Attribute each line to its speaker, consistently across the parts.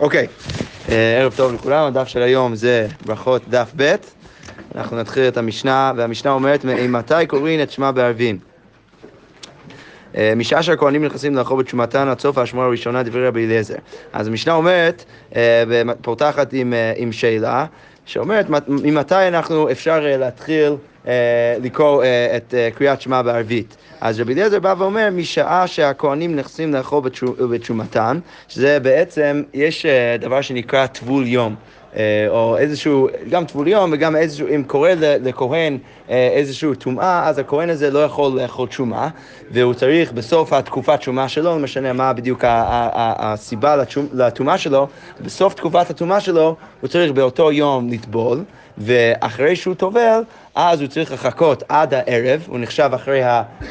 Speaker 1: אוקיי, אה, ערב טוב לכולם, הדף של היום זה ברכות דף ב', אנחנו נתחיל את המשנה, והמשנה אומרת, מתי קוראים את שמע בערבים? אה, משעה שהכהנים נכנסים לאכול בתשומתן עד סוף השמועה הראשונה דברי רבי אליעזר. אז המשנה אומרת, אה, פותחת עם, עם שאלה, שאומרת ממתי אנחנו אפשר להתחיל לקרוא את קריאת שמע בערבית. אז רבי אליעזר בא ואומר, משעה שהכוהנים נכנסים לאכול בתשומתם, שזה בעצם, יש אה, דבר שנקרא טבול יום. אה, או איזשהו, גם טבול יום וגם איזשהו, אם קורה לכהן אה, איזושהי טומאה, אז הכהן הזה לא יכול לאכול תשומה, והוא צריך בסוף התקופת תשומה שלו, לא משנה מה בדיוק הסיבה לטומאה שלו, בסוף תקופת הטומאה שלו הוא צריך באותו יום לטבול, ואחרי שהוא טובל, אז הוא צריך לחכות עד הערב, הוא נחשב אחרי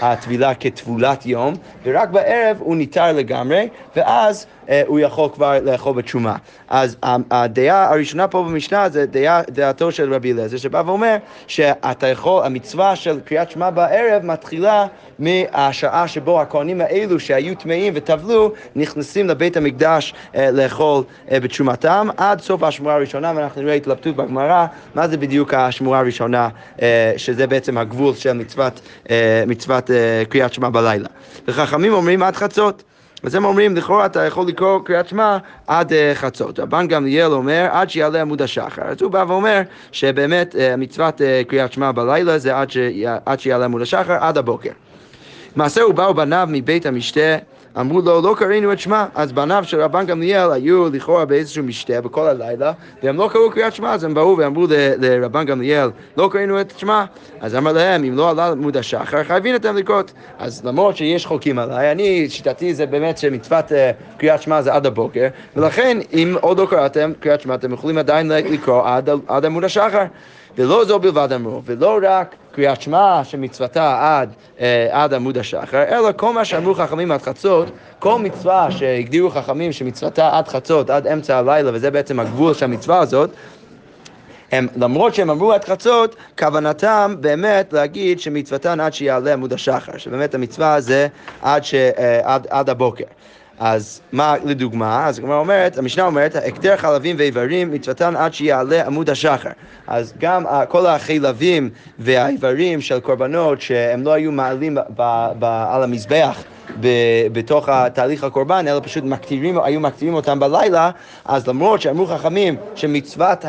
Speaker 1: הטבילה כטבולת יום, ורק בערב הוא ניתר לגמרי, ואז אה, הוא יכול כבר לאכול בתשומה. אז הדעה הראשונה פה במשנה זה דעה, דעתו של רבי אליעזר, שבא ואומר שאתה יכול, המצווה של קריאת שמע בערב מתחילה מהשעה שבו הכהנים האלו שהיו טמאים וטבלו, נכנסים לבית המקדש אה, לאכול אה, בתשומתם עד סוף השמורה הראשונה, ואנחנו נראה התלבטות בגמרא, מה זה בדיוק השמורה הראשונה, אה, שזה בעצם הגבול של מצוות, מצוות קריאת שמע בלילה. וחכמים אומרים עד חצות. אז הם אומרים, לכאורה אתה יכול לקרוא קריאת שמע עד uh, חצות. רבן גמליאל אומר, עד שיעלה עמוד השחר. אז הוא בא ואומר שבאמת uh, מצוות uh, קריאת שמע בלילה זה עד, ש... עד שיעלה עמוד השחר, עד הבוקר. מעשהו באו בניו מבית המשתה אמרו לו, לא קראנו את שמע. אז בניו של רבן גמליאל היו לכאורה באיזשהו משתה בכל הלילה, והם לא קראו קריאת שמע, אז הם באו ואמרו לרבן גמליאל, לא קראנו את שמע. אז אמר להם, אם לא עלה עמוד השחר, חייבים אתם לקרות. אז למרות שיש חוקים עליי, אני, שיטתי זה באמת שמצוות uh, קריאת שמע זה עד הבוקר, ולכן אם עוד לא קראתם קריאת שמע, אתם יכולים עדיין לקרוא עד, עד עמוד השחר. ולא זו בלבד אמרו, ולא רק קריאת שמע שמצוותה עד, אה, עד עמוד השחר, אלא כל מה שאמרו חכמים עד חצות, כל מצווה שהגדירו חכמים שמצוותה עד חצות, עד אמצע הלילה, וזה בעצם הגבול של המצווה הזאת, הם, למרות שהם אמרו עד חצות, כוונתם באמת להגיד שמצוותן עד שיעלה עמוד השחר, שבאמת המצווה זה עד, ש, אה, עד, עד הבוקר. אז מה לדוגמה? אז הגמרא אומרת, המשנה אומרת, הקטר חלבים ואיברים מצוותן עד שיעלה עמוד השחר. אז גם כל החלבים והאיברים של קורבנות שהם לא היו מעלים ב- ב- על המזבח בתוך תהליך הקורבן, אלא פשוט מקטירים, היו מקטירים אותם בלילה, אז למרות שאמרו חכמים שמצוות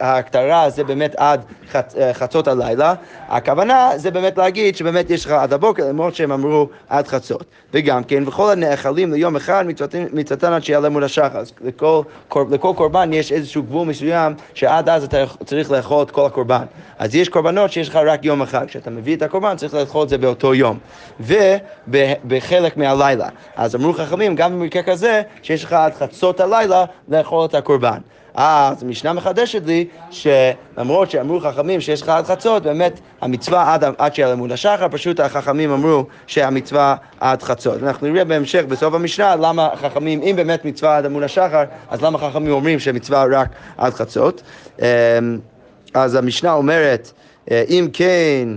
Speaker 1: ההקטרה זה באמת עד חצ, חצות הלילה, הכוונה זה באמת להגיד שבאמת יש לך עד הבוקר, למרות שהם אמרו עד חצות. וגם כן, וכל הנאכלים ליום אחד מצוותן עד שיעלה מול השחר. אז לכל, לכל קורבן יש איזשהו גבול מסוים שעד אז אתה צריך לאכול את כל הקורבן. אז יש קורבנות שיש לך רק יום אחד. כשאתה מביא את הקורבן צריך לאכול את זה באותו יום. ובחלק מהלילה. אז אמרו חכמים, גם במקרה כזה, שיש לך עד חצות הלילה לאכול את הקורבן. אז המשנה מחדשת לי שלמרות שאמרו חכמים שיש לך עד חצות, באמת המצווה עד, עד שיהיה למוד השחר, פשוט החכמים אמרו שהמצווה עד חצות. אנחנו נראה בהמשך בסוף המשנה למה חכמים, אם באמת מצווה עד עמוד השחר, אז למה חכמים אומרים שהמצווה רק עד חצות. אמ, אז המשנה אומרת, אה, אם כן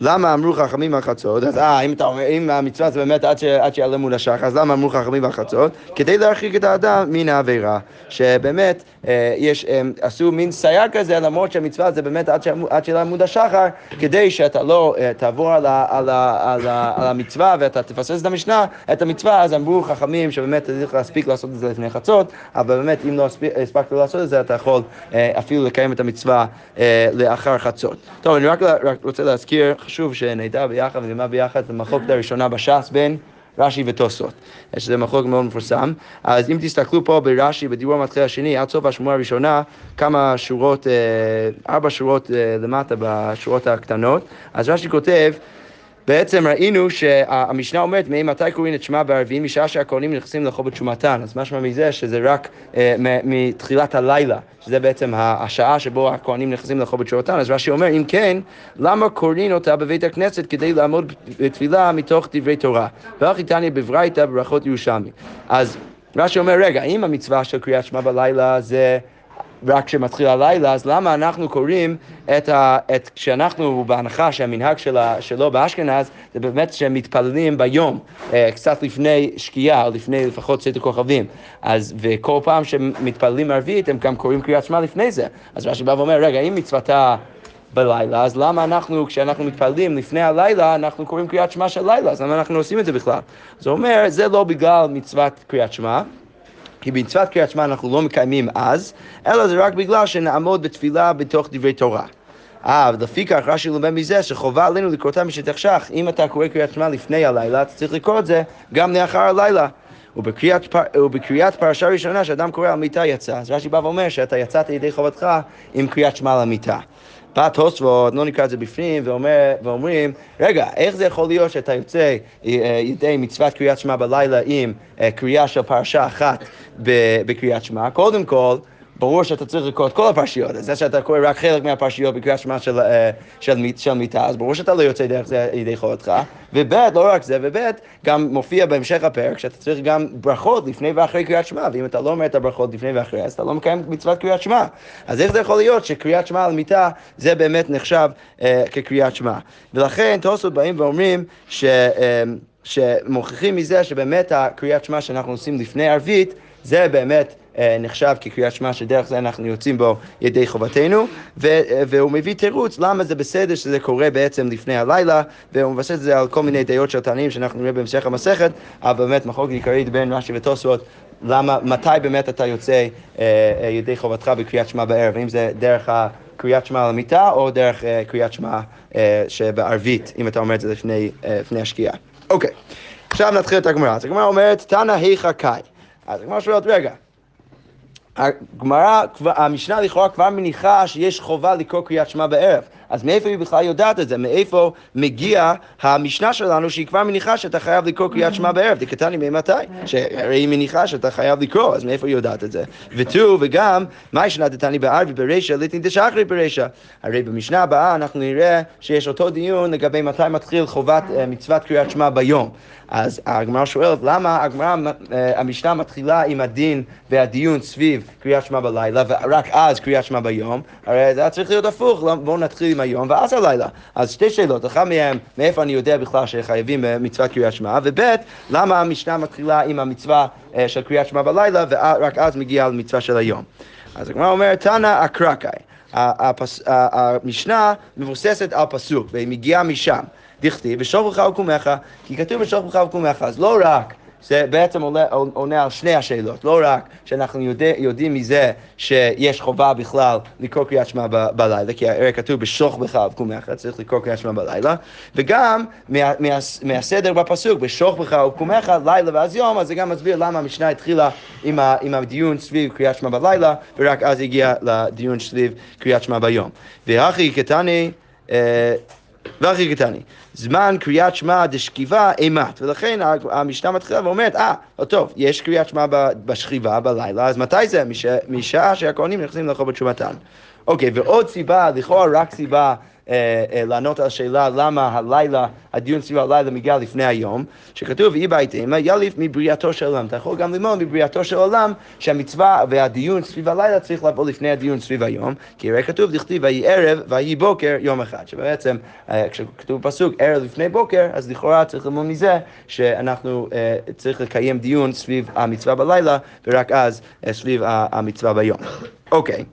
Speaker 1: למה אמרו חכמים על חצות? אז אה, אם, אומר, אם המצווה זה באמת עד, ש, עד שיעלה מול השחר, אז למה אמרו חכמים על חצות? כדי להרחיק את האדם מן העבירה. שבאמת, אה, יש, הם עשו מין סייג כזה, למרות שהמצווה זה באמת עד, עד שיעלה מול השחר, כדי שאתה לא אה, תעבור על, ה, על, ה, על, ה, על המצווה ואתה תפסס את המשנה, את המצווה, אז אמרו חכמים שבאמת צריך להספיק לעשות את זה לפני חצות, אבל באמת אם לא הספקת לעשות את זה, אתה יכול אה, אפילו לקיים את המצווה אה, לאחר חצות. טוב, אני רק, רק רוצה להזכיר, חשוב שנדע ביחד ונלמד ביחד את המחלוקת הראשונה בש"ס בין רש"י ותוספות, שזה מחלוקת מאוד מפורסם. אז אם תסתכלו פה ברש"י, בדיבור המתחיל השני, עד סוף השמועה הראשונה, כמה שורות, אה, ארבע שורות אה, למטה בשורות הקטנות, אז רש"י כותב בעצם ראינו שהמשנה אומרת, ממתי קוראים את שמע בערבים? משעה שהכהנים נכנסים לאכול בתשומתן. אז משמע מזה שזה רק אה, מתחילת הלילה, שזה בעצם השעה שבו הכהנים נכנסים לאכול בתשומתן. אז רש"י אומר, אם כן, למה קוראים אותה בבית הכנסת כדי לעמוד בתפילה מתוך דברי תורה? ואחי תניא בברייתא ברכות ירושלמי. אז רש"י אומר, רגע, אם המצווה של קריאת שמע בלילה זה... רק כשמתחיל הלילה, אז למה אנחנו קוראים את ה... את, כשאנחנו בהנחה שהמנהג שלה, שלו באשכנז זה באמת שהם מתפללים ביום, אה, קצת לפני שקיעה, או לפני לפחות צאת הכוכבים. אז, וכל פעם שהם מתפללים ערבית, הם גם קוראים קריאת שמע לפני זה. אז רש"י בא ואומר, רגע, אם מצוותה... בלילה, אז למה אנחנו, כשאנחנו מתפללים לפני הלילה, אנחנו קוראים קריאת שמע של לילה, אז למה אנחנו עושים את זה בכלל? הוא אומר, זה לא בגלל מצוות קריאת שמע, כי במצוות קריאת שמע אנחנו לא מקיימים אז, אלא זה רק בגלל שנעמוד בתפילה בתוך דברי תורה. אה, ולפיכך רש"י לומד מזה שחובה עלינו לקרותה משתחשך. אם אתה קורא קריאת שמע לפני הלילה, אתה צריך לקרוא את זה גם לאחר הלילה. ובקריאת, פר, ובקריאת פרשה ראשונה שאדם קורא על מיטה יצא. אז רש"י בא ואומר שאתה יצאת ידי חובתך עם קריאת שמע למיטה. בא תוספות, לא נקרא את זה בפנים, ואומר, ואומרים, רגע, איך זה יכול להיות שאתה יוצא אה, ידי מצוות קריאת שמע בלילה עם אה, קריאה של פרשה אחת בקריאת שמע? קודם כל, ברור שאתה צריך לקרוא את כל הפרשיות. זה שאתה קורא רק חלק מהפרשיות בקריאת שמע של, אה, של, של מיטה, אז ברור שאתה לא יוצא דרך זה ידי חובתך. וב', לא רק זה, וב', גם מופיע בהמשך הפרק שאתה צריך גם ברכות לפני ואחרי קריאת שמע, ואם אתה לא אומר את הברכות לפני ואחרי, אז אתה לא מקיים מצוות קריאת שמע. אז איך זה יכול להיות שקריאת שמע על מיטה זה באמת נחשב אה, כקריאת שמע? ולכן תוספות באים ואומרים ש... אה, שמוכיחים מזה שבאמת הקריאת שמע שאנחנו עושים לפני ערבית זה באמת נחשב כקריאת שמע שדרך זה אנחנו יוצאים בו ידי חובתנו, והוא מביא תירוץ למה זה בסדר שזה קורה בעצם לפני הלילה, והוא מבסס את זה על כל מיני דעות של תנאים שאנחנו נראה בהמשך המסכת, אבל באמת מחלוקת עיקרית בין רש"י ותוספות למה, מתי באמת אתה יוצא אה, אה, ידי חובתך בקריאת שמע בערב, אם זה דרך קריאת שמע על המיטה או דרך אה, קריאת שמע אה, שבערבית, אם אתה אומר את זה לפני, אה, לפני השקיעה. אוקיי, עכשיו נתחיל את הגמרא. אז הגמרא אומרת, תנא היכא קאי. אז הגמרא שואלת, רגע, הגמרא, המשנה לכאורה כבר מניחה שיש חובה לקרוא קריאת שמע בערב. אז מאיפה היא בכלל יודעת את זה? מאיפה מגיע המשנה שלנו שהיא כבר מניחה שאתה חייב לקרוא קריאת שמע בערב? דקתני ממתי? שהרי היא מניחה שאתה חייב לקרוא, אז מאיפה היא יודעת את זה? ותו, וגם, מה ישנה דתני בערבי ברישא, ליתני דשחרי ברישא. הרי במשנה הבאה אנחנו נראה שיש אותו דיון לגבי מתי מתחיל חובת אה, מצוות קריאת שמע ביום. אז הגמרא שואלת, למה הגמרא, אה, המשנה מתחילה עם הדין והדיון סביב קריאת שמע בלילה, ורק אז קריאת שמע ביום? הרי זה צריך להיות הפוך, לא, בואו נתחיל עם היום ואז הלילה. אז שתי שאלות, אחת מהן, מאיפה אני יודע בכלל שחייבים מצוות קריאת שמע, וב', למה המשנה מתחילה עם המצווה אה, של קריאת שמע בלילה, ורק אז מגיעה למצווה של היום. אז הגמרא אומרת, תנא אקרקאי. המשנה מבוססת על פסוק, והיא מגיעה משם. דכתיב, ושוכבך וקומך, כי כתוב ושוכבך וקומך, אז לא רק זה בעצם עולה, עונה על שני השאלות, לא רק שאנחנו יודע, יודעים מזה שיש חובה בכלל לקרוא קריאת שמע בלילה, כי הרי כתוב בשוך בך ובקומך, צריך לקרוא קריאת שמע בלילה, וגם מה, מה, מהסדר בפסוק, בשוך בך ובקומך, לילה ואז יום, אז זה גם מסביר למה המשנה התחילה עם, ה, עם הדיון סביב קריאת שמע בלילה, ורק אז הגיע לדיון סביב קריאת שמע ביום. והכי קטני אה, והכי קטני. זמן קריאת שמע דשכיבה אימת, ולכן המשנה מתחילה ואומרת, אה, ah, טוב, יש קריאת שמע בשכיבה בלילה, אז מתי זה? משעה שהכהנים נכנסים לאכול בתשובתן. אוקיי, ועוד סיבה, לכאורה רק סיבה אה, אה, לענות על השאלה למה הלילה, הדיון סביב הלילה מגיע לפני היום, שכתוב ואי בהתאמה יליף מבריאתו של עולם. אתה יכול גם ללמוד מבריאתו של עולם שהמצווה והדיון סביב הלילה צריך לבוא לפני הדיון סביב היום, כי הרי כתוב דכתיב ויהי ערב ויהי בוקר יום אחד, שבעצם אה, כשכתוב פסוק ערב לפני בוקר, אז לכאורה צריך ללמוד מזה שאנחנו צריך לקיים דיון סביב המצווה בלילה ורק אז סביב המצווה ביום. אוקיי.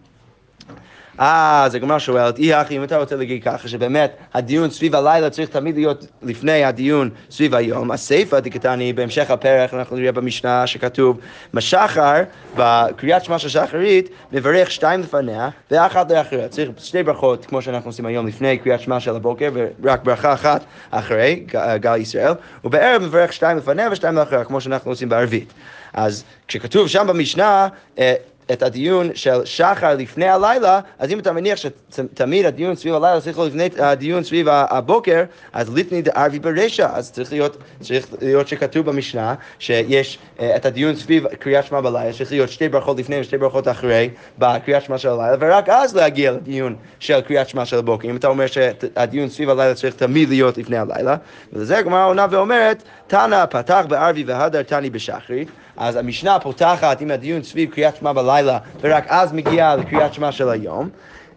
Speaker 1: אז הגמרא שואלת, אי הכי, אם אתה רוצה להגיד ככה, שבאמת הדיון סביב הלילה צריך תמיד להיות לפני הדיון סביב היום, הסיפא דקתני, בהמשך הפרק אנחנו נראה במשנה שכתוב, משחר, בקריאת שמע של שחרית, מברך שתיים לפניה ואחת לאחריה. צריך שתי ברכות, כמו שאנחנו עושים היום, לפני קריאת שמע של הבוקר, ורק ברכה אחת אחרי, גל ישראל, ובערב מברך שתיים לפניה ושתיים לאחריה, כמו שאנחנו עושים בערבית. אז כשכתוב שם במשנה, אה, את הדיון של שחר לפני הלילה, אז אם אתה מניח שתמיד הדיון סביב הלילה צריך להיות לפני הדיון סביב הבוקר, אז ליטני דערבי ברשע, אז צריך להיות, צריך להיות שכתוב במשנה שיש uh, את הדיון סביב קריאת שמע בלילה, צריך להיות שתי ברכות לפני ושתי ברכות אחרי בקריאת שמע של הלילה, ורק אז להגיע לדיון של קריאת שמע של הבוקר. אם אתה אומר שהדיון סביב הלילה צריך תמיד להיות לפני הלילה, ולזה הגמרא עונה ואומרת, תנא פתח בערבי והדר תני בשחרית, אז המשנה פותחת עם הדיון סביב קריאת שמע בלילה ורק אז מגיע לקריאת שמע של היום.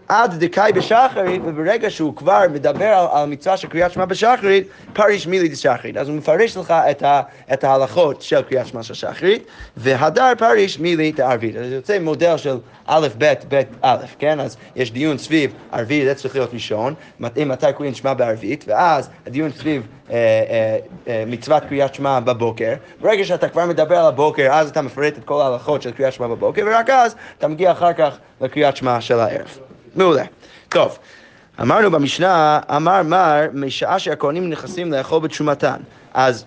Speaker 1: עד דקאי בשחרית, וברגע שהוא כבר מדבר על, על מצווה של קריאת שמע בשחרית, פריש מילי דשחרית. אז הוא מפרש לך את, ה, את ההלכות של קריאת שמע של שחרית, והדר פריש מילי דערבית. אז זה יוצא מודל של א', ב', ב', א', כן? אז יש דיון סביב ערבית, זה צריך להיות ראשון, מתי קוראים שמע בערבית, ואז הדיון סביב אה, אה, אה, מצוות קריאת שמע בבוקר. ברגע שאתה כבר מדבר על הבוקר, אז אתה מפרט את כל ההלכות של קריאת שמע בבוקר, ורק אז אתה מגיע אחר כך לקריאת שמע של הערב. מעולה. טוב, אמרנו במשנה, אמר מר, משעה שהכהנים נכנסים לאכול בתשומתן. אז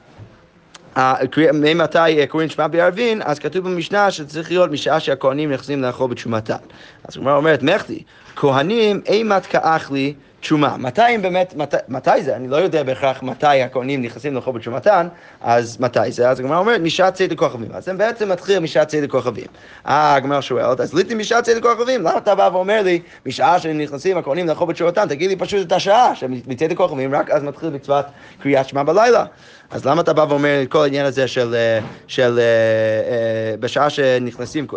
Speaker 1: ממתי קוראים שמע בערבין, אז כתוב במשנה שצריך להיות משעה שהכהנים נכנסים לאכול בתשומתן. אז הגמרא אומרת, מחתי, כהנים אימת כאחלי תשומה. מתי הם באמת, מת, מתי זה? אני לא יודע בהכרח מתי הכהנים נכנסים לאכול בתשומתן, אז מתי זה? אז הגמרא אומרת, משעת ציד לכוכבים. אז הם בעצם מתחילים משעת ציד לכוכבים. אה, הגמרא שואלת, אז ליטי משעת ציד לכוכבים, למה אתה בא ואומר לי, משעה שהם נכנסים הכהנים לאכול בתשומתן, תגיד לי פשוט את השעה שמצד לכוכבים, רק אז מתחיל מצוות קריאת שמע בלילה. אז למה אתה בא ואומר את כל העניין הזה של, אה, של אה, אה, בשעה שנכנסים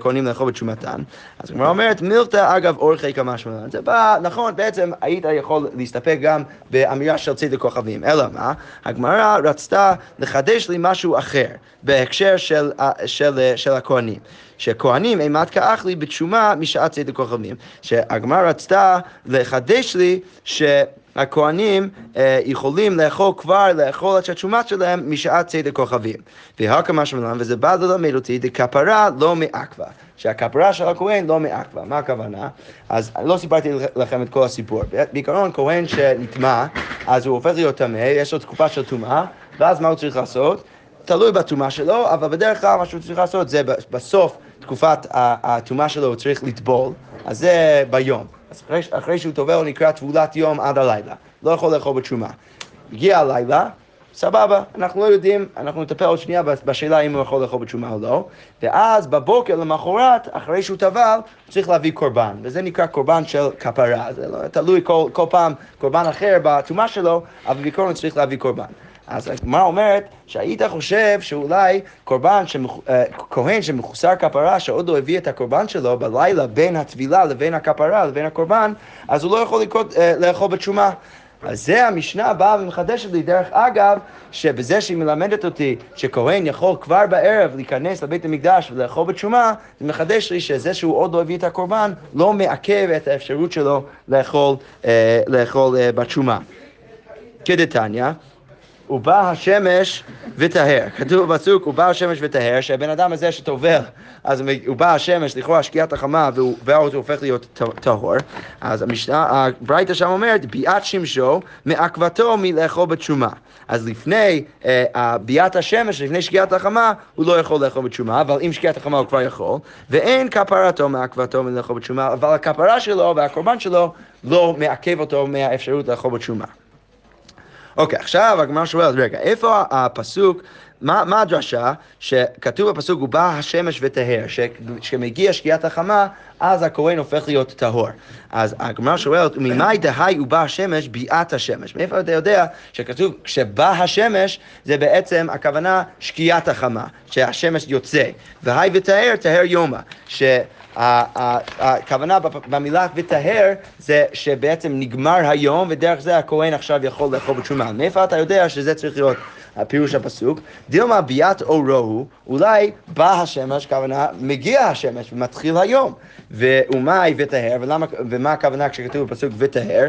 Speaker 1: כהנים לאכול בתשומתן? אז הגמרא אומרת, מילתא אגב אורחי כמה שמלן. זה בא, נכון, בעצם היית יכול להסתפק גם באמירה של צדק כוכבים, אלא מה? הגמרא רצתה לחדש לי משהו אחר בהקשר של, של, של הכהנים. שכהנים אימת כאח לי בתשומה משעת צדק כוכבים. שהגמרא רצתה לחדש לי ש... הכהנים אה, יכולים לאכול כבר, לאכול את התשומה שלהם משעת צדק כוכבים. והקמה שמלן, וזה בא ללמד אותי, דכפרה לא מעכבה. שהכפרה של הכהן לא מעכבה. מה הכוונה? אז לא סיפרתי לכם את כל הסיפור. בעיקרון, כהן שנטמע, אז הוא הופך להיות טמא, יש לו תקופה של טומאה, ואז מה הוא צריך לעשות? תלוי בטומאה שלו, אבל בדרך כלל מה שהוא צריך לעשות זה בסוף תקופת הטומאה שלו הוא צריך לטבול, אז זה ביום. אז אחרי, אחרי שהוא טובל הוא נקרא טבולת יום עד הלילה. לא יכול לאכול בתשומה. הגיע הלילה, סבבה, אנחנו לא יודעים, אנחנו נטפל עוד שנייה בשאלה אם הוא יכול לאכול בתשומה או לא, ואז בבוקר למחרת, אחרי שהוא טבל, הוא צריך להביא קורבן, וזה נקרא קורבן של כפרה, זה לא, תלוי כל, כל פעם קורבן אחר בתשומה שלו, אבל בעיקרון צריך להביא קורבן. אז הגמרא אומרת שהיית חושב שאולי קורבן. אה, כהן שמחוסר כפרה, שעוד לא הביא את הקורבן שלו בלילה בין הטבילה לבין הכפרה לבין הקורבן, אז הוא לא יכול לקרות, אה, לאכול בתשומה. אז זה המשנה באה ומחדשת לי, דרך אגב, שבזה שהיא מלמדת אותי שכהן יכול כבר בערב להיכנס לבית המקדש ולאכול בתשומה, זה מחדש לי שזה שהוא עוד לא הביא את הקורבן, לא מעכב את האפשרות שלו לאכול, אה, לאכול אה, בתשומה. כדתניא, ובא השמש וטהר. כתוב בפסוק, ובא השמש וטהר, שהבן אדם הזה שטובל, אז הוא בא השמש, לכאורה שקיעת החמה, הוא הופך להיות טהור. אז הברייתא שם אומרת, ביאת שמשו מעכבתו מלאכול בתשומה. אז לפני אה, ביאת השמש, לפני שקיעת החמה, הוא לא יכול לאכול בתשומה, אבל עם שקיעת החמה הוא כבר יכול, ואין כפרתו מעכבתו מלאכול בתשומה, אבל הכפרה שלו והקורבן שלו לא מעכב אותו מהאפשרות לאכול בתשומה. אוקיי, עכשיו הגמרא שואלת, רגע, איפה הפסוק, מה, מה הדרשה שכתוב בפסוק, הוא בא השמש וטהר, שכשמגיע שקיעת החמה, אז הכהן הופך להיות טהור. אז הגמרא שואלת, ממאי דהי הוא בא השמש ביאת השמש? מאיפה אתה יודע שכתוב, כשבא השמש, זה בעצם הכוונה שקיעת החמה, שהשמש יוצא, והי וטהר, טהר יומא. הכוונה במילה וטהר זה שבעצם נגמר היום ודרך זה הכהן עכשיו יכול לאכול בתשומה. מאיפה אתה יודע שזה צריך להיות הפירוש הפסוק? דילמה ביאת אורו אולי בא השמש, כוונה מגיע השמש ומתחיל היום. ומאי וטהר, ומה הכוונה כשכתוב בפסוק וטהר?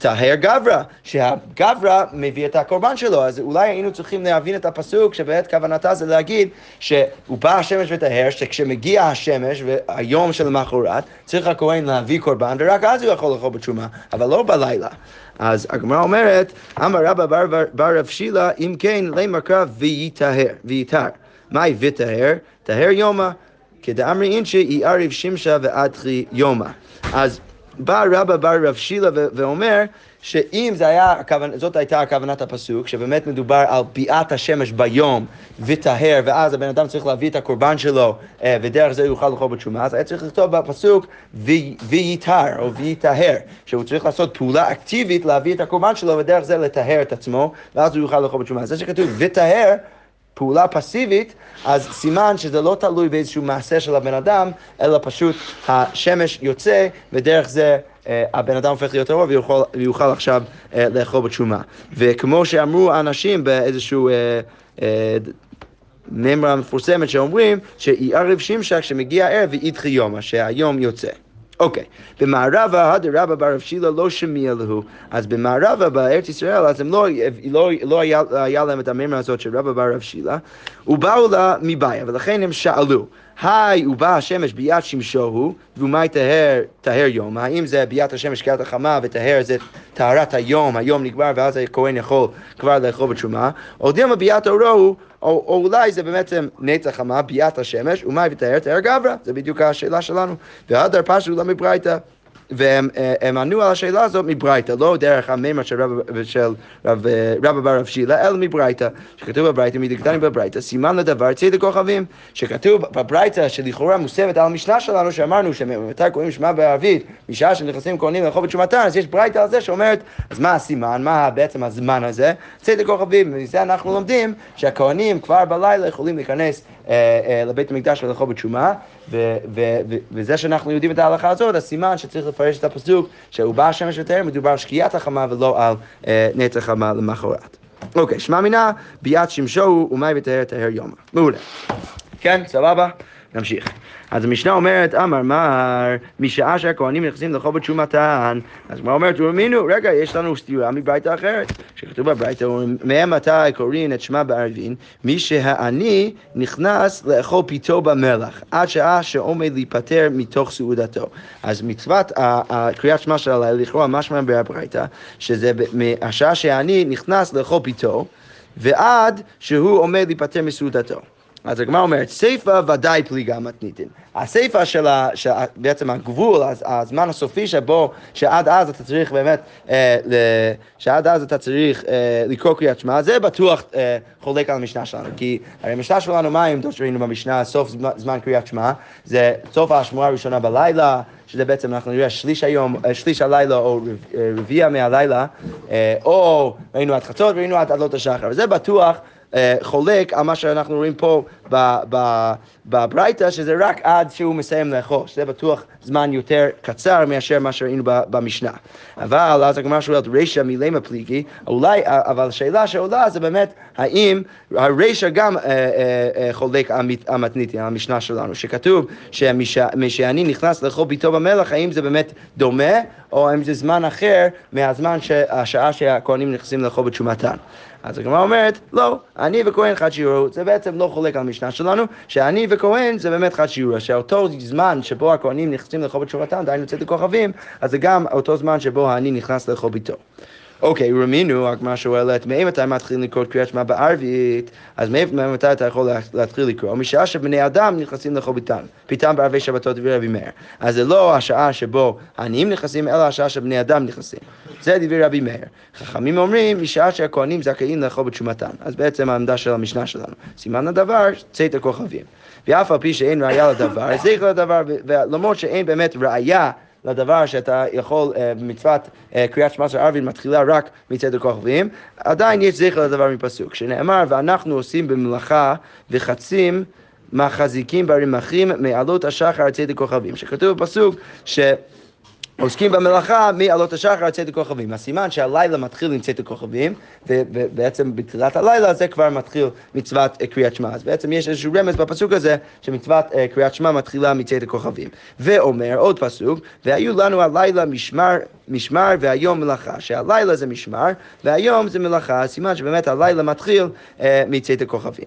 Speaker 1: טהר גברא, שהגברא מביא את הקורבן שלו, אז אולי היינו צריכים להבין את הפסוק שבעת כוונתה זה להגיד שהוא בא השמש וטהר, שכשמגיע השמש והיום שלמחרת, צריך הכהן להביא קורבן, ורק אז הוא יכול לאכול בתשומה, אבל לא בלילה. אז הגמרא אומרת, אמר רבא בר, בר, בר רב שילה, אם כן, למה קרא וייטהר, וייטהר. מהי וטהר? טהר יומא, כדאמרי אינשי, אי ערב שמשה ועדכי יומא. אז בא רבא בר רב שילה ואומר שאם זה היה, זאת הייתה כוונת הפסוק, שבאמת מדובר על ביאת השמש ביום וטהר, ואז הבן אדם צריך להביא את הקורבן שלו, אה, ודרך זה יוכל לאכול בתשומה, אז היה צריך לכתוב בפסוק וייטהר או וייטהר, שהוא צריך לעשות פעולה אקטיבית להביא את הקורבן שלו, ודרך זה לטהר את עצמו, ואז הוא יוכל לאכול בתשומה. זה שכתוב וטהר, פעולה פסיבית, אז סימן שזה לא תלוי באיזשהו מעשה של הבן אדם, אלא פשוט השמש יוצא, ודרך זה אה, הבן אדם הופך להיות טהור ויוכל, ויוכל עכשיו אה, לאכול בתשומה. וכמו שאמרו האנשים באיזשהו... אה, אה, מימרה מפורסמת שאומרים שיערב שמשק שמגיע הערב וידחי יומא, שהיום יוצא. אוקיי, במערבה, הדרבה ברב שילה לא שמיע להו, אז במערבה, בארץ ישראל, אז הם לא, לא, לא היה, היה להם את המימרה הזאת של רבא ברב שילה, ובאו לה מבעיה, ולכן הם שאלו, היי, ובא השמש ביאת שמשו ומאי טהר, טהר יום, האם זה ביאת השמש קריאת החמה, וטהר זה טהרת היום, היום נגמר, ואז הכהן יכול כבר לאכול בתשומה, או דילמה ביאת אורו הוא, או, או אולי זה באמת נצח חמה, ביאת השמש, ומאי וטהר, טהר גברא, זה בדיוק השאלה שלנו. והדר פשוט לא מברייתא. והם אה, ענו על השאלה הזאת מברייתא, לא דרך המימר של רב, של רב, אה, בר רב שילה, אלא מברייתא, שכתוב בברייתא, מדקדני בברייתא, סימן לדבר צדק כוכבים, שכתוב בברייתא שלכאורה מוסבת על המשנה שלנו, שאמרנו שמתי קוראים שמע בערבית, משעה שנכנסים כהנים לאכול בתשומתן, אז יש ברייתא על זה שאומרת, אז מה הסימן, מה בעצם הזמן הזה? צדק כוכבים, ומזה אנחנו לומדים שהכהנים כבר בלילה יכולים להיכנס אה, לבית המקדש ולאכול בתשומה, וזה שאנחנו יודעים את ההלכה הזאת, הסימן שצריך לפרש את הפסוק שהוא בא השמש וטרם, מדובר על שקיעת החמה ולא על אה, נצח חמה למחרת. אוקיי, שמע מינה, ביאת שמשו ומאי וטהר טהר יומא. מעולה. כן, סבבה? נמשיך. אז המשנה אומרת, אמר מר, משעה שהכהנים נכנסים לחוב בתשומתן, אז מה אומרת, ומינו, רגע, יש לנו סתירה מברייתא אחרת, שכתוב בברייתא, מהם מתי קוראים את שמה בערבין, מי שהעני נכנס לאכול פיתו במלח, עד שעה שעומד להיפטר מתוך סעודתו. אז מצוות קריאת שמע של הלילה, לכאורה משמע בברייתא, שזה מהשעה שהעני נכנס לאכול פיתו, ועד שהוא עומד להיפטר מסעודתו. אז הגמרא אומרת, סיפא ודאי פליגה מתניתין. הסיפא של, ה, של בעצם הגבול, הזמן הסופי שבו, שעד אז אתה צריך באמת, אה, ל, שעד אז אתה צריך אה, לקרוא קריאת שמע, זה בטוח אה, חולק על המשנה שלנו. כי הרי המשנה שלנו, מה העמדות שראינו במשנה, סוף זמן, זמן קריאת שמע, זה סוף השמועה הראשונה בלילה, שזה בעצם אנחנו נראה שליש היום, אה, שליש הלילה או אה, רביע מהלילה, אה, או ראינו עד חצות, ראינו עד עלות השחר, וזה בטוח. אה, חולק על מה שאנחנו רואים פה בברייתא, שזה רק עד שהוא מסיים לאכול, שזה בטוח זמן יותר קצר מאשר מה שראינו במשנה. אבל אז הגמרא שואלת רישא מילמה פליגי, אולי, אבל השאלה שעולה זה באמת האם הרישא גם אה, אה, אה, חולק על מתניתי, על המשנה שלנו, שכתוב שמשאני נכנס לאכול ביתו במלח, האם זה באמת דומה, או האם זה זמן אחר מהזמן, השעה שהכהנים נכנסים לאכול בתשומתן. אז הגמרא אומרת, לא, אני וכהן חד שיעורו, זה בעצם לא חולק על המשנה שלנו, שאני וכהן זה באמת חד שיעורו, שאותו זמן שבו הכהנים נכנסים לאכול בתשובתם, דהיינו צאת הכוכבים, אז זה גם אותו זמן שבו האני נכנס לאכול ביתו. אוקיי, רמינו, הגמרא שואלת, מאימתי מתחילים לקרוא קריאת שמע בערבית? אז מאימתי אתה יכול להתחיל לקרוא? משעה שבני אדם נכנסים לאכול ביתן, ביתן בערבי שבתות דברי רבי מאיר. אז זה לא השעה שבו העניים נכנסים, אלא השעה שבני אדם נכנסים. זה דברי רבי מאיר. חכמים אומרים, משעה שהכהנים זכאים לאכול בתשומתן. אז בעצם העמדה של המשנה שלנו. סימן הדבר, צאת הכוכבים. ואף על פי שאין ראייה לדבר, זכר לדבר, ולמרות שאין באמת ראייה לדבר שאתה יכול אה, במצוות אה, קריאת שמע של ערבים מתחילה רק מצד הכוכבים, עדיין יש זכר לדבר מפסוק, שנאמר ואנחנו עושים במלאכה וחצים מחזיקים ברמחים מעלות השחר עד צד הכוכבים, שכתוב בפסוק ש... עוסקים במלאכה מעלות השחר עד צאת הכוכבים. הסימן שהלילה מתחיל עם צאת הכוכבים, ובעצם בתחילת הלילה זה כבר מתחיל מצוות קריאת שמע. אז בעצם יש איזשהו רמז בפסוק הזה, שמצוות קריאת שמע מתחילה מצאת הכוכבים. ואומר עוד פסוק, והיו לנו הלילה משמר, משמר והיום מלאכה, שהלילה זה משמר, והיום זה מלאכה, הסימן שבאמת הלילה מתחיל אה, מצאת הכוכבים.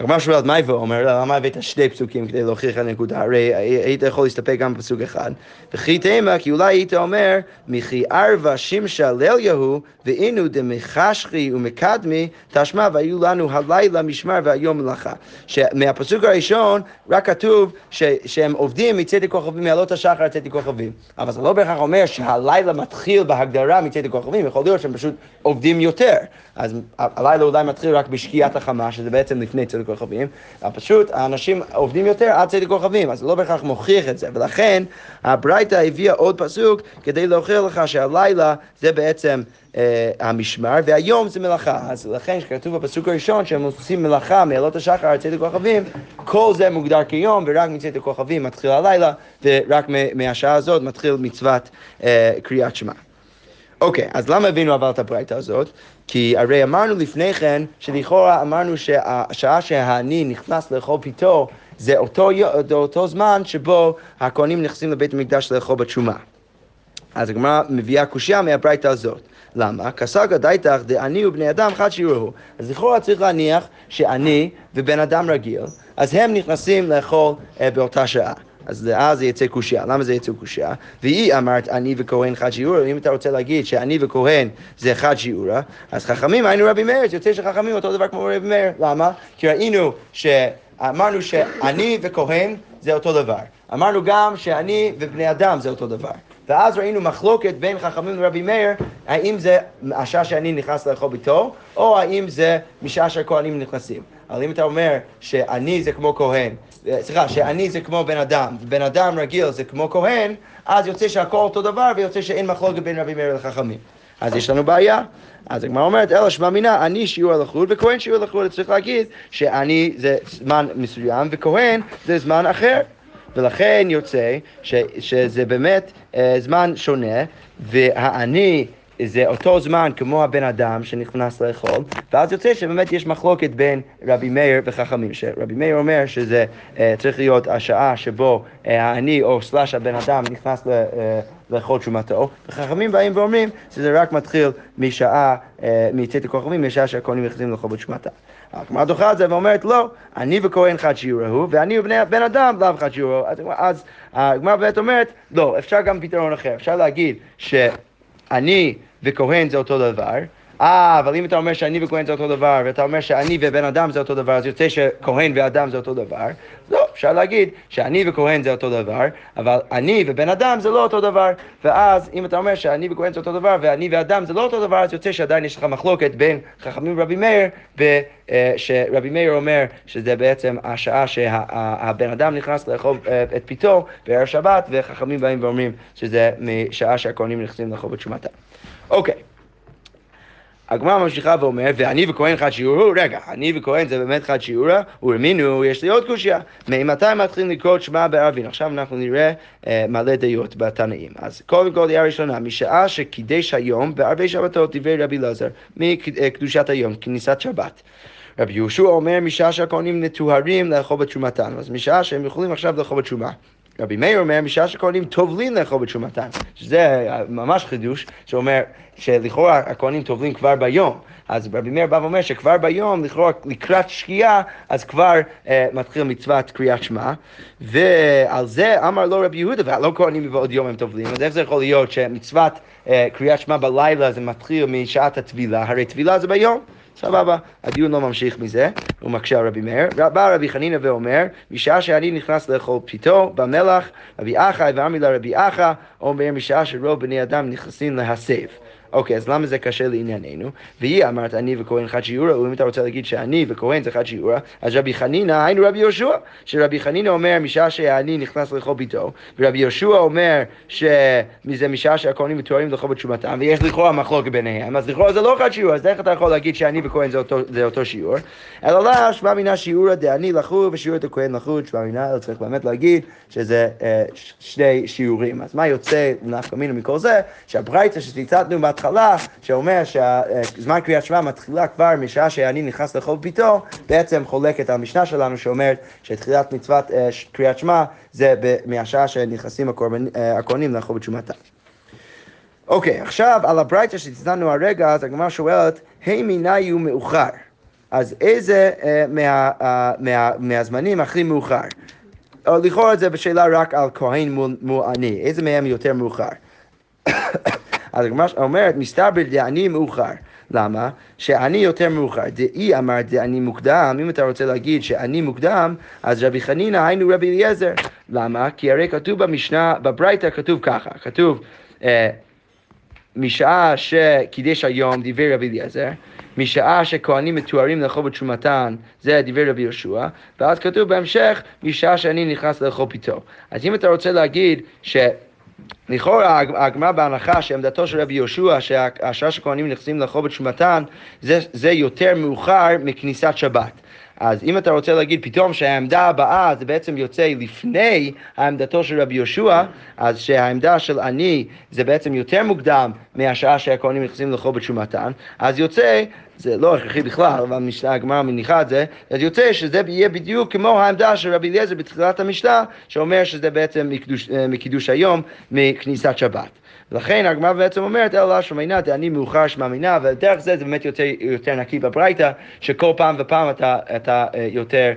Speaker 1: הגמרא שואלת מה יבוא, אומר, למה הבאת שני פסוקים כדי להוכיח את הנקודה? הרי היית יכול להסתפק גם בפסוק אחד. וכי תימא, כי אולי היית אומר, מכי ערבה שמשה ליל יהוא, ואינו דמחשכי ומקדמי, תשמע והיו לנו הלילה משמר והיום מלאכה. שמהפסוק הראשון רק כתוב ש, שהם עובדים מצדק כוכבים, מעלות השחר לצדק כוכבים. אבל זה לא בהכרח אומר שהלילה מתחיל בהגדרה מצדק כוכבים, יכול להיות שהם פשוט עובדים יותר. אז הלילה אולי מתחיל רק בשקיעת החמה, שזה בעצם לפני צדק הכוכבים, פשוט האנשים עובדים יותר עד צאת הכוכבים, אז זה לא בהכרח מוכיח את זה, ולכן הברייתא הביאה עוד פסוק כדי להוכיח לך שהלילה זה בעצם אה, המשמר, והיום זה מלאכה. אז לכן כשכתוב בפסוק הראשון שהם עושים מלאכה מעלות השחר עד צאת הכוכבים, כל זה מוגדר כיום, ורק מצאת הכוכבים מתחיל הלילה, ורק מהשעה הזאת מתחיל מצוות אה, קריאת שמע. אוקיי, אז למה הבינו אבל את הברייתא הזאת? כי הרי אמרנו לפני כן, שלכאורה אמרנו שהשעה שהעני נכנס לאכול פיתו, זה אותו, אותו זמן שבו הכהנים נכנסים לבית המקדש לאכול בתשומה. אז הגמרא מביאה קושייה מהברייתא הזאת. למה? כסגא דייתך דעני ובני אדם חד שיראו. אז לכאורה צריך להניח שעני ובן אדם רגיל, אז הם נכנסים לאכול אה, באותה שעה. אז אז זה יצא קושייה. למה זה יצא קושייה? והיא אמרת אני וכהן חד שיעורה, אם אתה רוצה להגיד שאני וכהן זה חד שיעורה, אז חכמים היינו רבי מאיר, זה יוצא שחכמים אותו דבר כמו רבי מאיר. למה? כי ראינו ש... אמרנו שאני וכהן זה אותו דבר. אמרנו גם שאני ובני אדם זה אותו דבר. ואז ראינו מחלוקת בין חכמים לרבי מאיר, האם זה השעה שאני נכנס לאכול ביתו, או האם זה משעה שהכהנים נכנסים. אבל אם אתה אומר שאני זה כמו כהן, סליחה, שאני זה כמו בן אדם, ובן אדם רגיל זה כמו כהן, אז יוצא שהכל אותו דבר, ויוצא שאין מחלוקת בין רבי מאיר לחכמים. אז יש לנו בעיה. אז הגמרא אומרת, אלא שמע מינה, אני שיעור הלכות וכהן שיעור הלכות, צריך להגיד שאני זה זמן מסוים וכהן זה זמן אחר. ולכן יוצא ש, שזה באמת אה, זמן שונה, והאני זה אותו זמן כמו הבן אדם שנכנס לאכול, ואז יוצא שבאמת יש מחלוקת בין רבי מאיר וחכמים, שרבי מאיר אומר שזה uh, צריך להיות השעה שבו uh, האני או סלאש הבן אדם נכנס ל... Uh, לאכול תשומתו, וחכמים באים ואומרים שזה רק מתחיל משעה, אה, מצאת הכוכבים, משעה שהכהנים נכנסים לאכול בתשומתה. הגמרא דוחה את זה ואומרת לא, אני וכהן חד שיעור הוא, ואני ובן אדם לאו חד שיעור הוא. אז הגמרא באמת אומרת, לא, אפשר גם פתרון אחר, אפשר להגיד שאני וכהן זה אותו דבר, אה, אבל אם אתה אומר שאני וכהן זה אותו דבר, ואתה אומר שאני ובן אדם זה אותו דבר, אז יוצא שכהן ואדם זה אותו דבר. לא, אפשר להגיד שאני וכהן זה אותו דבר, אבל אני ובן אדם זה לא אותו דבר. ואז אם אתה אומר שאני וכהן זה אותו דבר, ואני ואדם זה לא אותו דבר, אז יוצא שעדיין יש לך מחלוקת בין חכמים ורבי מאיר, אה, שרבי מאיר אומר שזה בעצם השעה שהבן אדם נכנס לאכול אה, את פיתו בערב שבת, וחכמים באים ואומרים שזה משעה שהכהנים נכנסים לאכול בתשומתם. אוקיי. הגמרא ממשיכה ואומרת, ואני וכהן חד שיעורו, רגע, אני וכהן זה באמת חד שיעורה, ורמינו, יש לי עוד קושייה. ממתי מתחילים לקרוא שמע בערבין? עכשיו אנחנו נראה אה, מלא דעות בתנאים. אז קודם כל, דעה ראשונה, משעה שקידש היום בערבי שבתות דברי רבי אלעזר, מקדושת היום, כניסת שבת. רבי יהושע אומר משעה שהכהנים נטוהרים לאכול בתשומתם, אז משעה שהם יכולים עכשיו לאכול בתשומה. רבי מאיר אומר, משעה שכהנים טובלים לאכול בתשומתם, שזה ממש חידוש, שאומר שלכאורה הכהנים טובלים כבר ביום. אז רבי מאיר בא ואומר שכבר ביום, לכאורה לקראת שקיעה, אז כבר אה, מתחיל מצוות קריאת שמע, ועל זה אמר לו רבי יהודה, והלא כהנים מבעוד יום הם טובלים, אז איך זה יכול להיות שמצוות אה, קריאת שמע בלילה זה מתחיל משעת הטבילה, הרי טבילה זה ביום. סבבה, הדיון לא ממשיך מזה, הוא מקשה על רבי מאיר. בא רבי חנינא ואומר, משעה שאני נכנס לאכול פיתו במלח, רבי אחא ואמרי לרבי אחא, אומר משעה שרוב בני אדם נכנסים להסב. אוקיי, אז למה זה קשה לענייננו? והיא אמרת אני וכהן חד שיעורה, ואם אתה רוצה להגיד שאני וכהן זה חד שיעורה, אז רבי חנינא, היינו רבי יהושע, שרבי חנינא אומר משעה שאני נכנס לאכול ביתו, ורבי יהושע אומר שזה משעה שהכהנים מתוארים לאכול בתשומתם, ויש לכאורה מחלוקת ביניהם, אז לכאורה זה לא חד שיעור, אז איך אתה יכול להגיד שאני וכהן זה זה אותו שיעור? אלא לא, שמע מינה שיעורא דעני לחו ושיעורא דכהן לחו, שמע מינה, צריך באמת להגיד שזה אה, שני שיעורים. אז מה יוצא נפקא מינה מכל זה? שהברייתא שציטטנו בהתחלה, שאומר שזמן קריאת שמע מתחילה כבר משעה שאני נכנס לאכול ביתו, בעצם חולקת על המשנה שלנו שאומרת שתחילת מצוות אה, קריאת שמע זה מהשעה שנכנסים אה, הכהנים לאכול בתשומתם. אוקיי, עכשיו על הברייתא שציטטנו הרגע, אז הגמרא שואלת, היי הוא מאוחר. אז איזה אה, מה, אה, מה, מהזמנים הכי מאוחר? לכאורה זה בשאלה רק על כהן מול, מול עני, איזה מהם יותר מאוחר? אז הגמרא אומרת, מסתבר דעני מאוחר. למה? שאני יותר מאוחר. דאי אמר דעני מוקדם, אם אתה רוצה להגיד שאני מוקדם, אז רבי חנינא היינו רבי אליעזר. למה? כי הרי כתוב במשנה, בברייתא כתוב ככה, כתוב אה, משעה שקידש היום דברי רבי אליעזר, משעה שכהנים מתוארים לאכול בתרומתן, זה דברי רבי יהושע, ואז כתוב בהמשך, משעה שאני נכנס לאכול פיתו. אז אם אתה רוצה להגיד ש... לכאורה הגמרא בהנחה שעמדתו של רבי יהושע שהשעה שכהנים נכנסים לאכול בתשומתן זה, זה יותר מאוחר מכניסת שבת. אז אם אתה רוצה להגיד פתאום שהעמדה הבאה זה בעצם יוצא לפני העמדתו של רבי יהושע, אז שהעמדה של אני זה בעצם יותר מוקדם מהשעה שהכהנים נכנסים לאכול בתשומתן, אז יוצא זה לא הכרחי בכלל, אבל המשנה הגמרא מניחה את זה, אז יוצא שזה יהיה בדיוק כמו העמדה של רבי אליעזר בתחילת המשנה, שאומר שזה בעצם מקידוש, אה, מקידוש היום, מכניסת שבת. לכן הגמרא בעצם אומרת, אלא שמיינה, אני מאוחר שמאמינה, ודרך זה זה באמת יותר, יותר נקי בברייתא, שכל פעם ופעם אתה, אתה אה, יותר,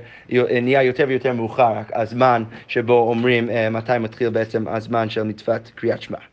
Speaker 1: נהיה יותר ויותר מאוחר, הזמן שבו אומרים מתי מתחיל בעצם הזמן של מצוות קריאת שמע.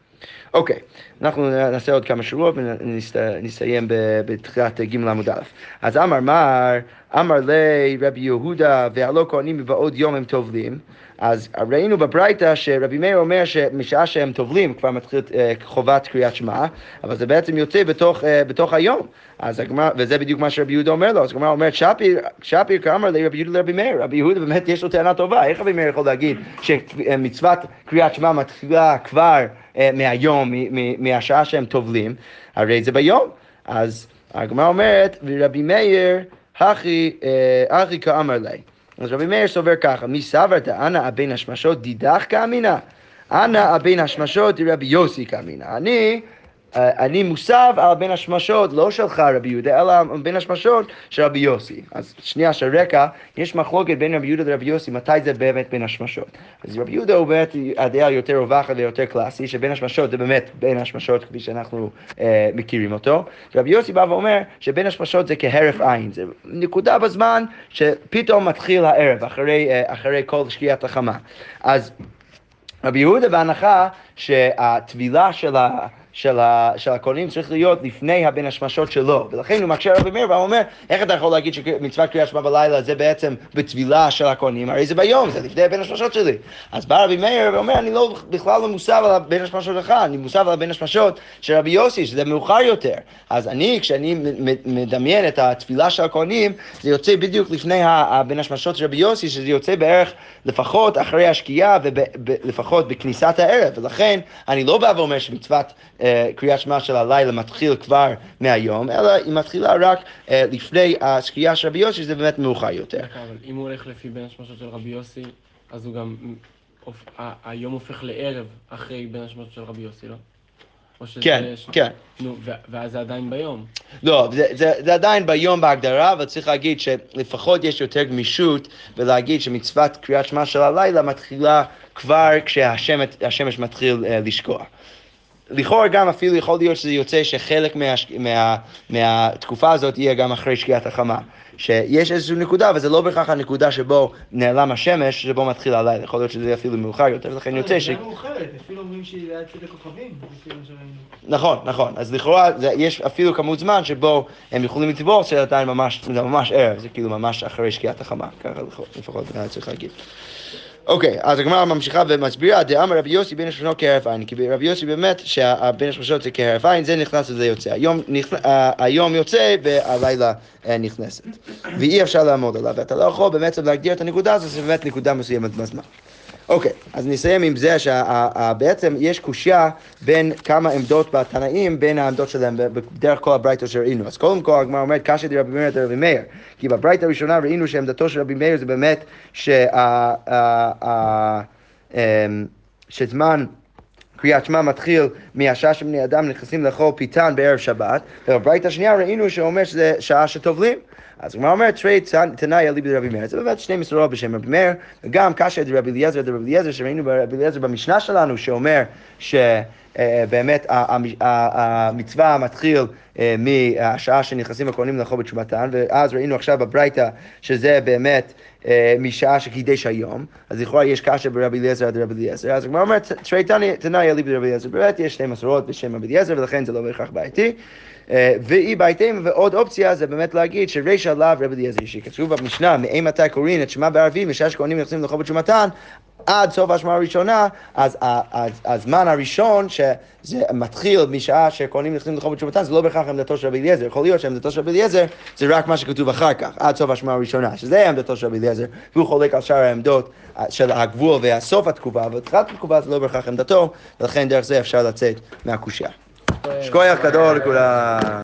Speaker 1: אוקיי, אנחנו נעשה עוד כמה שורות ונסיים בתחילת ג' עמוד א'. אז אמר מר, אמר לי רבי יהודה והלא כהנים מבעוד יום הם טובלים. אז ראינו בברייתא שרבי מאיר אומר שמשעה שהם טובלים כבר מתחיל אה, חובת קריאת שמע, אבל זה בעצם יוצא בתוך, אה, בתוך היום. אז הגמרא, וזה בדיוק מה שרבי יהודה אומר לו, אז הגמרא אומרת, שפיר, שפיר כאמר לרבי יהודה לרבי מאיר, רבי יהודה באמת יש לו טענה טובה, איך רבי מאיר יכול להגיד שמצוות קריאת שמע מתחילה כבר אה, מהיום, מהשעה שהם טובלים, הרי זה ביום. אז הגמרא אומרת, ורבי מאיר, הכי כאמר לי. אז רבי מאיר סובר ככה, מי סברת אנא הבין השמשות דידך כאמינא? אנא הבין השמשות רבי יוסי כאמינא. אני אה, אני מוסב על בין השמשות, לא שלך רבי יהודה, אלא בין השמשות של רבי יוסי. אז שנייה של רקע, יש מחלוקת בין רבי יהודה לרבי יוסי, מתי זה באמת בין השמשות. אז רבי יהודה הוא באמת הדעה יותר רווחת ויותר קלאסי, שבין השמשות זה באמת בין השמשות כפי שאנחנו אה, מכירים אותו. רבי יוסי בא ואומר שבין השמשות זה כהרף עין, זה נקודה בזמן שפתאום מתחיל הערב, אחרי, אה, אחרי כל שקיעת החמה. אז רבי יהודה בהנחה שהטבילה של ה... של, ה, של הכהנים צריך להיות לפני הבין השמשות שלו. ולכן הוא מקשה רבי מאיר ואומר, איך אתה יכול להגיד שמצוות קריאת שמע בלילה זה בעצם בטבילה של הכהנים? הרי זה ביום, זה לפני הבין השמשות שלי. אז בא רבי מאיר ואומר, אני לא, בכלל לא מוסב על הבין השמשות שלך, אני מוסב על הבין השמשות של רבי יוסי, שזה מאוחר יותר. אז אני, כשאני מדמיין את התפילה של הכהנים, זה יוצא בדיוק לפני הבין השמשות של רבי יוסי, שזה יוצא בערך לפחות אחרי השקיעה ולפחות בכניסת הערב. ולכן אני לא בא ואומר שמצוות... אה, קריאת שמע של הלילה מתחיל כבר מהיום, אלא היא מתחילה רק אה, לפני השקיעה של רבי יוסי, שזה באמת מאוחר יותר.
Speaker 2: אבל אם הוא הולך לפי בין השמשות של רבי יוסי, אז הוא גם, היום הופך לערב אחרי בין השמשות של רבי יוסי, לא?
Speaker 1: כן, כן.
Speaker 2: נו, ואז זה עדיין ביום.
Speaker 1: לא, זה, זה, זה עדיין ביום בהגדרה, אבל צריך להגיד שלפחות יש יותר גמישות ולהגיד שמצוות קריאת שמע של הלילה מתחילה כבר כשהשמש מתחיל uh, לשקוע. לכאורה גם אפילו יכול להיות שזה יוצא שחלק מה, מה, מהתקופה הזאת יהיה גם אחרי שקיעת החמה. שיש איזושהי נקודה, וזה לא בהכרח הנקודה שבו נעלם השמש, שבו מתחיל הלילה. יכול להיות שזה אפילו מאוחר יותר, ולכן יוצא ש...
Speaker 3: זה מאוחרת, אפילו אומרים היה אצל הכוכבים.
Speaker 1: נכון, נכון. אז לכאורה יש אפילו כמות זמן שבו הם יכולים לטבור, שזה עדיין ממש, זה ממש ערב, זה כאילו ממש אחרי שקיעת החמה. ככה לפחות צריך להגיד. אוקיי, אז הגמרא ממשיכה ומסבירה, דאמר רבי יוסי בן השמשות כהרף עין, כי רבי יוסי באמת שהבן השמשות זה כהרף עין, זה נכנס וזה יוצא. היום, נכנס, היום יוצא והלילה אה, נכנסת. ואי אפשר לעמוד עליו, ואתה לא יכול באמת להגדיר את הנקודה הזאת, זה באמת נקודה מסוימת בזמן. אוקיי, אז נסיים עם זה שבעצם יש קושייה בין כמה עמדות בתנאים, בין העמדות שלהם בדרך כל הברייתא שראינו. אז קודם כל הגמרא אומרת קשיא דרבי מאיר דרבי מאיר, כי בברייתא הראשונה ראינו שעמדתו של רבי מאיר זה באמת אמ, שזמן קריאת שמע מתחיל מהשעה שבני אדם נכנסים לאכול פיתן בערב שבת, ובברייתא השנייה ראינו שאומר שזה שעה שטובלים. אז הגמרא אומרת, תראי תנאי אליבא דרבי מאיר. זה באמת שני מסורות בשם רבי מאיר, וגם קשה דרבי אליעזר דרבי אליעזר, שראינו ברבי אליעזר במשנה שלנו, שאומר שבאמת המצווה מתחיל אה, מהשעה שנכנסים הכהנים לאכול בתשובתן, ואז ראינו עכשיו בברייתא שזה באמת אה, משעה שקידש היום, אז לכאורה יש קשה ברבי אליעזר עד רבי אליעזר, אז הגמרא אומרת, תרי תנאי אליבא דרבי אליעזר, באמת יש שתי מסורות בשם רבי אליעזר, ולכן זה לא בהכרח בעייתי. אה, ואי בהתאם, ועוד אופציה זה באמת להגיד שריש עליו רבי אליעזר, שכתוב במשנה, מאימתי קוראים את שמע בערבים, משעה שכהנים נכנסים לחוב בתשומתן, עד סוף ההשמעה הראשונה, אז הזמן הראשון שזה מתחיל משעה שכהנים נכנסים לחוב בתשומתן, זה לא בהכרח עמדתו של רבי אליעזר, יכול להיות שעמדתו של רבי אליעזר זה רק מה שכתוב אחר כך, עד סוף ההשמעה הראשונה, שזה עמדתו של רבי אליעזר, והוא חולק על שאר העמדות אה, של הגבול והסוף התקופה, אבל תחילת התקופה זה לא בהכרח עמדתו, ולכן דרך זה אפשר לצאת מהקושייה. שכוייח גדול לכולם.